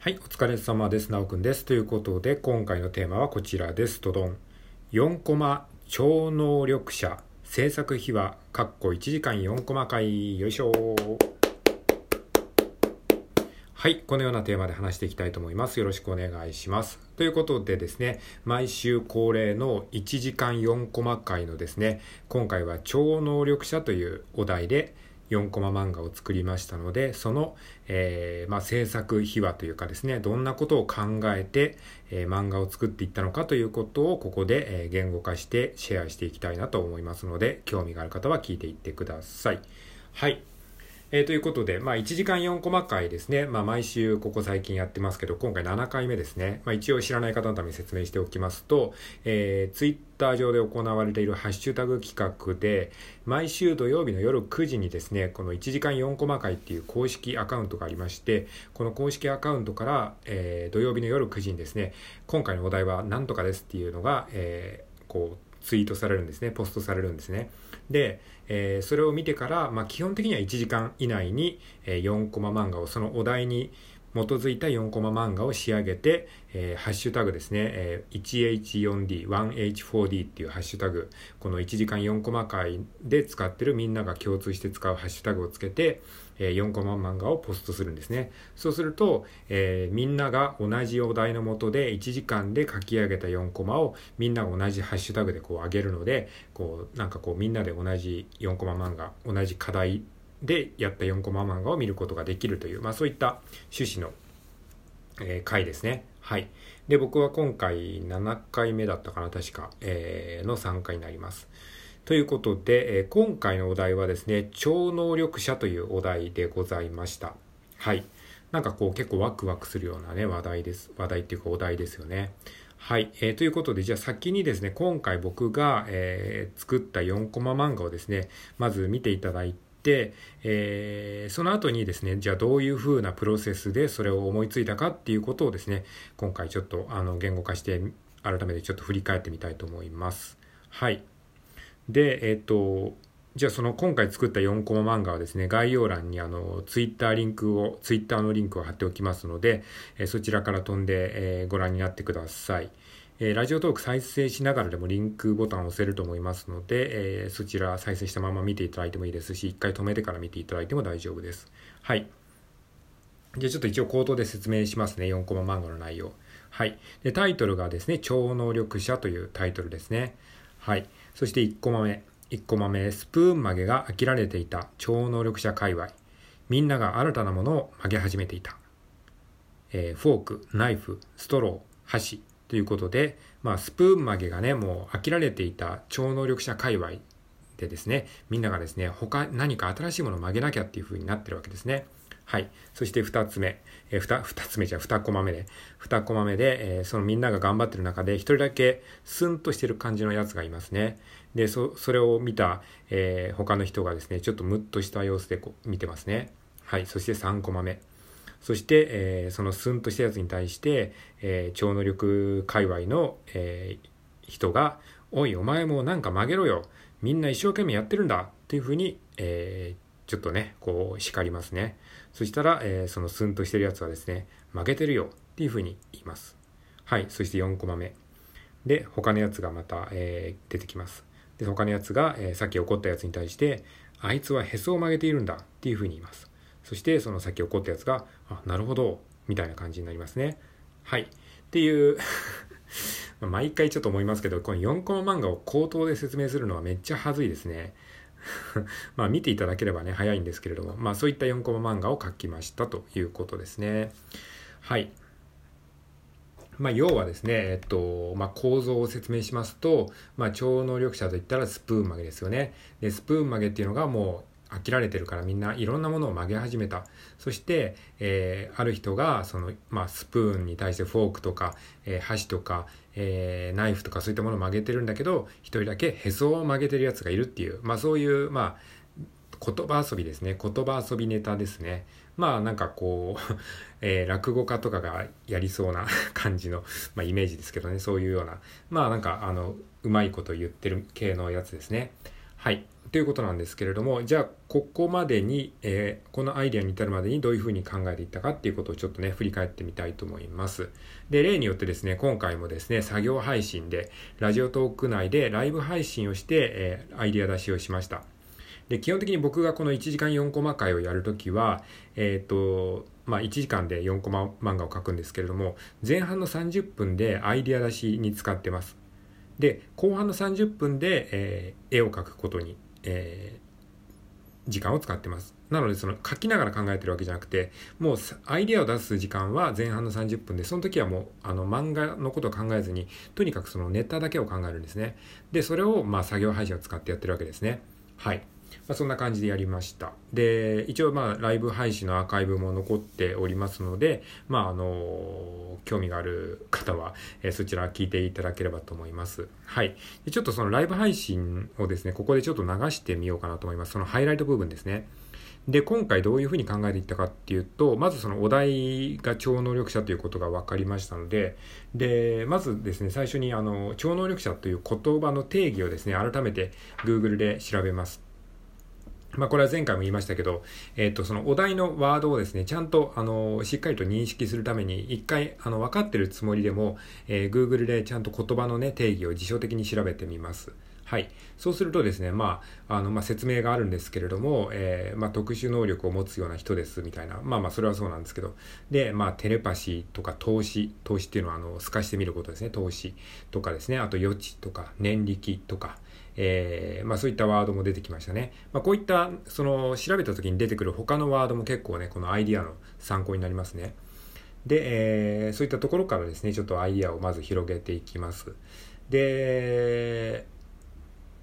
はい、お疲れ様です。なおくんです。ということで、今回のテーマはこちらです。とどん。4コマ超能力者制作秘話、かっこ1時間4コマ回。よいしょはい、このようなテーマで話していきたいと思います。よろしくお願いします。ということでですね、毎週恒例の1時間4コマ回のですね、今回は超能力者というお題で、4コマ漫画を作りましたので、その、えーまあ、制作秘話というかですね、どんなことを考えて、えー漫画を作っていったのかということをここで、え言語化してシェアしていきたいなと思いますので、興味がある方は聞いていってください。はい。えーということで、まあ、1時間4コマ回ですね。まあ、毎週ここ最近やってますけど、今回7回目ですね。まあ、一応知らない方のために説明しておきますと、えー、ツイッター上で行われているハッシュタグ企画で、毎週土曜日の夜9時にですね、この1時間4コマ回っていう公式アカウントがありまして、この公式アカウントから、えー土曜日の夜9時にですね、今回のお題は何とかですっていうのが、えーこう、ツイートされるんですね、ポストされるんですね。で、えーそれを見てから、まあ、基本的には1時間以内に、えー4コマ漫画をそのお題に基づいた4コマ漫画を仕上げて、えーハッシュタグですね、えー 1H4D、1H4D っていうハッシュタグ、この1時間4コマ回で使ってるみんなが共通して使うハッシュタグをつけて、え4コマ漫画をポストするんですね。そうすると、えーみんなが同じお題のもとで1時間で書き上げた4コマをみんなが同じハッシュタグでこう上げるので、こうなんかこうみんなで同じ4コマ漫画、同じ課題でやった4コマ漫画を見ることができるという、まあそういった趣旨の、えー回ですね。はい。で、僕は今回7回目だったかな、確か、えーの参加になります。ということで、え今回のお題はですね、超能力者というお題でございました。はい。なんかこう結構ワクワクするようなね、話題です。話題っていうかお題ですよね。はい。えーということで、じゃあ先にですね、今回僕が、えー作った4コマ漫画をですね、まず見ていただいて、えーその後にですね、じゃあどういう風なプロセスでそれを思いついたかっていうことをですね、今回ちょっとあの言語化して、改めてちょっと振り返ってみたいと思います。はい。で、えっ、と、じゃあその今回作った4コマ漫画はですね、概要欄にあの、ツイッターリンクを、ツイッターのリンクを貼っておきますので、えーそちらから飛んで、えーご覧になってください。えーラジオトーク再生しながらでもリンクボタンを押せると思いますので、えーそちら再生したまま見ていただいてもいいですし、一回止めてから見ていただいても大丈夫です。はい。じゃあちょっと一応口頭で説明しますね。4コマ漫画の内容。はい。で、タイトルがですね、超能力者というタイトルですね。はい。そして1コマ目。1コマ目、スプーン曲げが飽きられていた超能力者界隈。みんなが新たなものを曲げ始めていた。えーフォーク、ナイフ、ストロー、箸ということで、まあ、スプーン曲げがね、もう飽きられていた超能力者界隈でですね、みんながですね、他何か新しいものを曲げなきゃっていう風になってるわけですね。はい。そして二つ目。えー、二、二つ目じゃ二コマ目で。二コマ目で、えーそのみんなが頑張ってる中で、一人だけスンとしてる感じのやつがいますね。で、そ、それを見た、えー他の人がですね、ちょっとムッとした様子でこ見てますね。はい。そして三コマ目。そして、えーそのスンとしたやつに対して、えー超能力界隈の、えー人が、おい、お前もなんか曲げろよ。みんな一生懸命やってるんだ。っていうふうに、えーちょっとね、こう叱りますね。そしたら、えーそのスンとしてるやつはですね、負けてるよ。っていうふうに言います。はい。そして4コマ目。で、他のやつがまた、えー出てきます。で、他のやつが、えーさっき怒ったやつに対して、あいつはへそを曲げているんだ。っていうふうに言います。そして、そのさっき怒ったやつが、あ、なるほど。みたいな感じになりますね。はい。っていう、毎回ちょっと思いますけど、この4コマ漫画を口頭で説明するのはめっちゃ恥ずいですね。まあ見ていただければね、早いんですけれども、まあそういった4コマ漫画を描きましたということですね。はい。まあ要はですね、えっと、まあ構造を説明しますと、まあ超能力者といったらスプーン曲げですよね。で、スプーン曲げっていうのがもう飽きられてるからみんないろんなものを曲げ始めた。そして、えーある人が、その、まあスプーンに対してフォークとか、えー箸とか、えーナイフとかそういったものを曲げてるんだけど、一人だけへそを曲げてるやつがいるっていう、まあそういう、まあ、言葉遊びですね。言葉遊びネタですね。まあなんかこう、えー落語家とかがやりそうな 感じの、まあ、イメージですけどね。そういうような、まあなんかあの、うまいこと言ってる系のやつですね。はい。ということなんですけれどもじゃあここまでに、えー、このアイデアに至るまでにどういうふうに考えていったかっていうことをちょっとね振り返ってみたいと思います。で例によってですね今回もですね作業配信でラジオトーク内でライブ配信をして、えー、アイデア出しをしました。で基本的に僕がこの1時間4コマ回をやるときはえっ、とまあ、1時間で4コマ漫画を描くんですけれども前半の30分でアイデア出しに使ってます。で後半の30分で、えー、絵を描くことにえー、時間を使ってます。なので、その描きながら考えてるわけじゃなくて、もうアイデアを出す時間は前半の30分で、その時はもうあの漫画のことを考えずに、とにかくそのネタだけを考えるんですね。で、それをまあ作業配信を使ってやってるわけですね。はい。まあ、そんな感じでやりました。で、一応まあライブ配信のアーカイブも残っておりますので、まああの、興味がある方は、えー、そちら聞いていただければと思います。はい。でちょっとそのライブ配信をですね、ここでちょっと流してみようかなと思います。そのハイライト部分ですね。で、今回どういうふうに考えていったかっていうと、まずそのお題が超能力者ということが分かりましたので、で、まずですね、最初にあの、超能力者という言葉の定義をですね、改めて Google で調べます。まあ、これは前回も言いましたけど、えっ、と、そのお題のワードをですね、ちゃんと、あの、しっかりと認識するために、一回、あの、分かってるつもりでも、えー、Google でちゃんと言葉のね、定義を辞書的に調べてみます。はい。そうするとですね、まあ、あの、まあ、説明があるんですけれども、えー、まあ、特殊能力を持つような人です、みたいな。まあまあ、それはそうなんですけど。で、まあ、テレパシーとか投資、投資っていうのは、あの、透かしてみることですね、投資とかですね、あと予知とか、念力とか、えー、まあ、そういったワードも出てきましたね。まあ、こういったその調べた時に出てくる他のワードも結構ねこのアイディアの参考になりますね。で、えー、そういったところからですねちょっとアイディアをまず広げていきます。で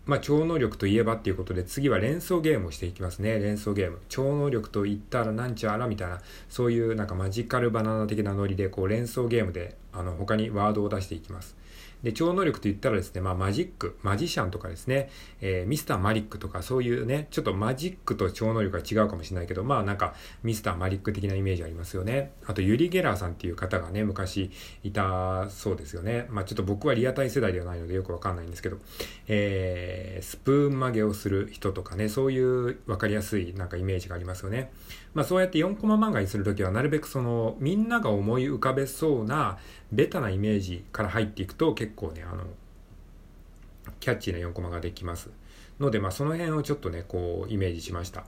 まあ、超能力といえばっていうことで次は連想ゲームをしていきますね。連想ゲーム。超能力と言ったらなんちゃらみたいな、そういうなんかマジカルバナナ的なノリでこう連想ゲームであの他にワードを出していきます。で、超能力と言ったらですね、まあ、マジック、マジシャンとかですね、えー、ミスターマリックとかそういうね、ちょっとマジックと超能力が違うかもしれないけど、まあなんかミスターマリック的なイメージありますよね。あと、ユリ・ゲラーさんっていう方がね、昔いたそうですよね。まあちょっと僕はリアタイ世代ではないのでよくわかんないんですけど、えー、スプーン曲げをする人とかね、そういうわかりやすいなんかイメージがありますよね。まあそうやって4コマ漫画にするときはなるべくそのみんなが思い浮かべそうなベタなイメージから入っていくと結構ね、あの、キャッチーな4コマができます。ので、まあその辺をちょっとね、こうイメージしました。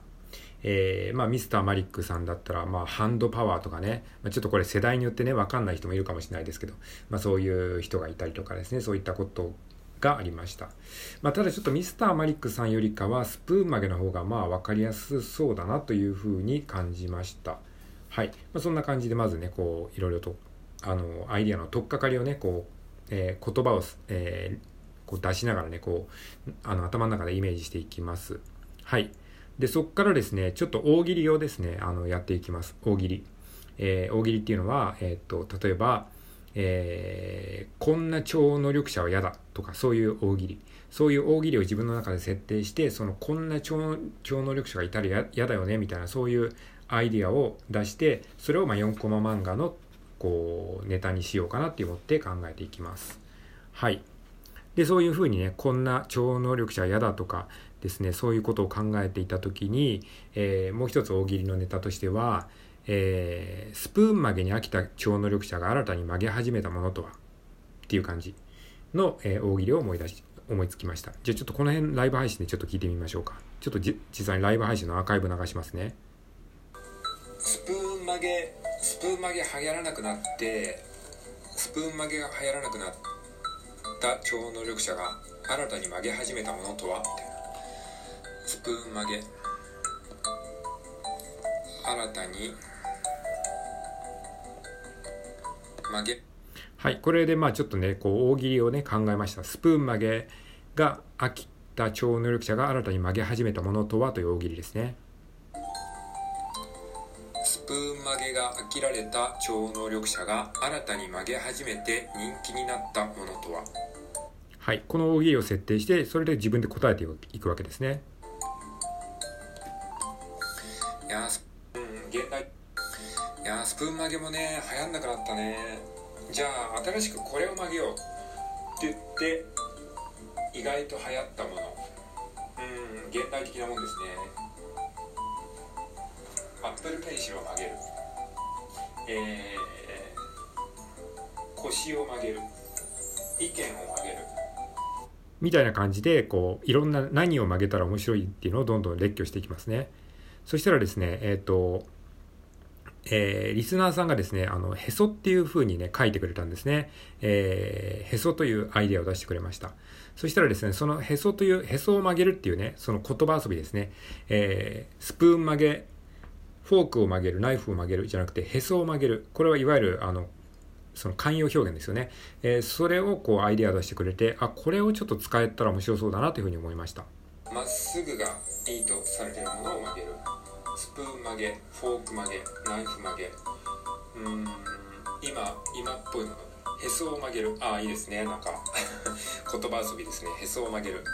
えー、まあミスターマリックさんだったら、まあハンドパワーとかね、まあ、ちょっとこれ世代によってね、わかんない人もいるかもしれないですけど、まあそういう人がいたりとかですね、そういったことがありました。まあ、ただちょっとミスターマリックさんよりかはスプーン曲げの方がまあ分かりやすそうだなというふうに感じました。はい。まあ、そんな感じでまずね、こう、いろいろと、あの、アイディアの取っかかりをね、こう、えー、言葉を、えー、こう出しながらね、こう、あの、頭の中でイメージしていきます。はい。で、そこからですね、ちょっと大喜利をですね、あの、やっていきます。大喜利。えー、大喜利っていうのは、えっと、例えば、えー、こんな超能力者は嫌だとかそういう大喜利。そういう大喜利を自分の中で設定してそのこんな超能力者がいたら嫌だよねみたいなそういうアイディアを出してそれをま4コマ漫画のこうネタにしようかなって思って考えていきます。はい。でそういうふうにねこんな超能力者は嫌だとかですねそういうことを考えていた時に、えー、もう一つ大喜利のネタとしてはえー、スプーン曲げに飽きた超能力者が新たに曲げ始めたものとは？っていう感じの、えー、大喜利を思い出し、思いつきました。じゃあちょっとこの辺ライブ配信でちょっと聞いてみましょうか。ちょっと実際にライブ配信のアーカイブ流しますね。スプーン曲げ、スプーン曲げ流行らなくなって、スプーン曲げが流行らなくなった超能力者が新たに曲げ始めたものとは？スプーン曲げ新たに曲げはい、これでまあちょっとね、こう大喜利をね、考えました。スプーン曲げが飽きた超能力者が新たに曲げ始めたものとはという大喜利ですね。スプーン曲げが飽きられた超能力者が新たに曲げ始めて人気になったものとははい、この大喜利を設定して、それで自分で答えていくわけですね。いやスプーン曲げもね流行んなくなったね。じゃあ新しくこれを曲げようって言って意外と流行ったもの。うん現代的なもんですね。アップルペンシルを曲げる。えー、腰を曲げる。意見を曲げる。みたいな感じでこういろんな何を曲げたら面白いっていうのをどんどん列挙していきますね。そしたらですねえっ、ー、とえー、リスナーさんがですね、あの、へそっていう風にね、書いてくれたんですね。えー、へそというアイデアを出してくれました。そしたらですね、そのへそという、へそを曲げるっていうね、その言葉遊びですね。えー、スプーン曲げ、フォークを曲げる、ナイフを曲げるじゃなくて、へそを曲げる。これはいわゆる、あの、その慣用表現ですよね。えー、それをこうアイデアを出してくれて、あ、これをちょっと使えたら面白そうだなというふうに思いました。まっすぐがいいとされてるものを曲げる。スプーン曲げフォーク曲げナイフ曲げ。うん今今っぽいのへそを曲げる。ああいいですね。なんか 言葉遊びですね。へそを曲げる。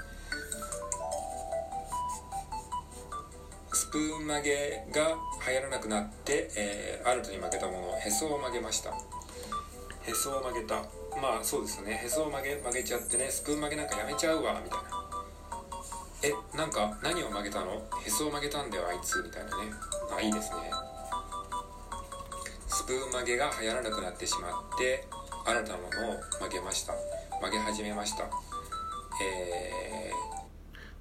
スプーン曲げが流行らなくなって、えー、新たに曲げたもの。へそを曲げました。へそを曲げた。まあそうですよね。へそを曲げ曲げちゃってねスプーン曲げなんかやめちゃうわみたいな。なんか何を曲げたの？へそを曲げたんだよあいつみたいなね。あいいですね。スプーン曲げが流行らなくなってしまって新たなものを曲げました。曲げ始めました。えー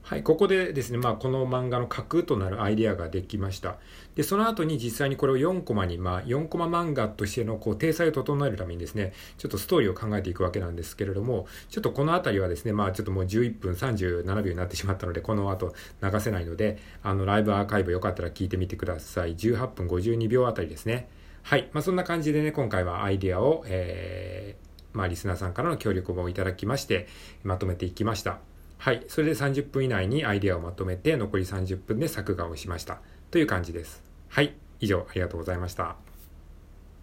はい、ここでですね、まあ、この漫画の核となるアイデアができました。で、その後に実際にこれを4コマに、まあ、4コマ漫画としてのこう体裁を整えるためにですね、ちょっとストーリーを考えていくわけなんですけれども、ちょっとこの辺りはですね、まあ、ちょっともう11分37秒になってしまったので、この後流せないので、あの、ライブアーカイブよかったら聞いてみてください。18分52秒あたりですね。はい。まあ、そんな感じでね、今回はアイデアを、えー、まあ、リスナーさんからの協力をいただきまして、まとめていきました。はい。それで30分以内にアイデアをまとめて、残り30分で作画をしました。という感じです。はい。以上、ありがとうございました。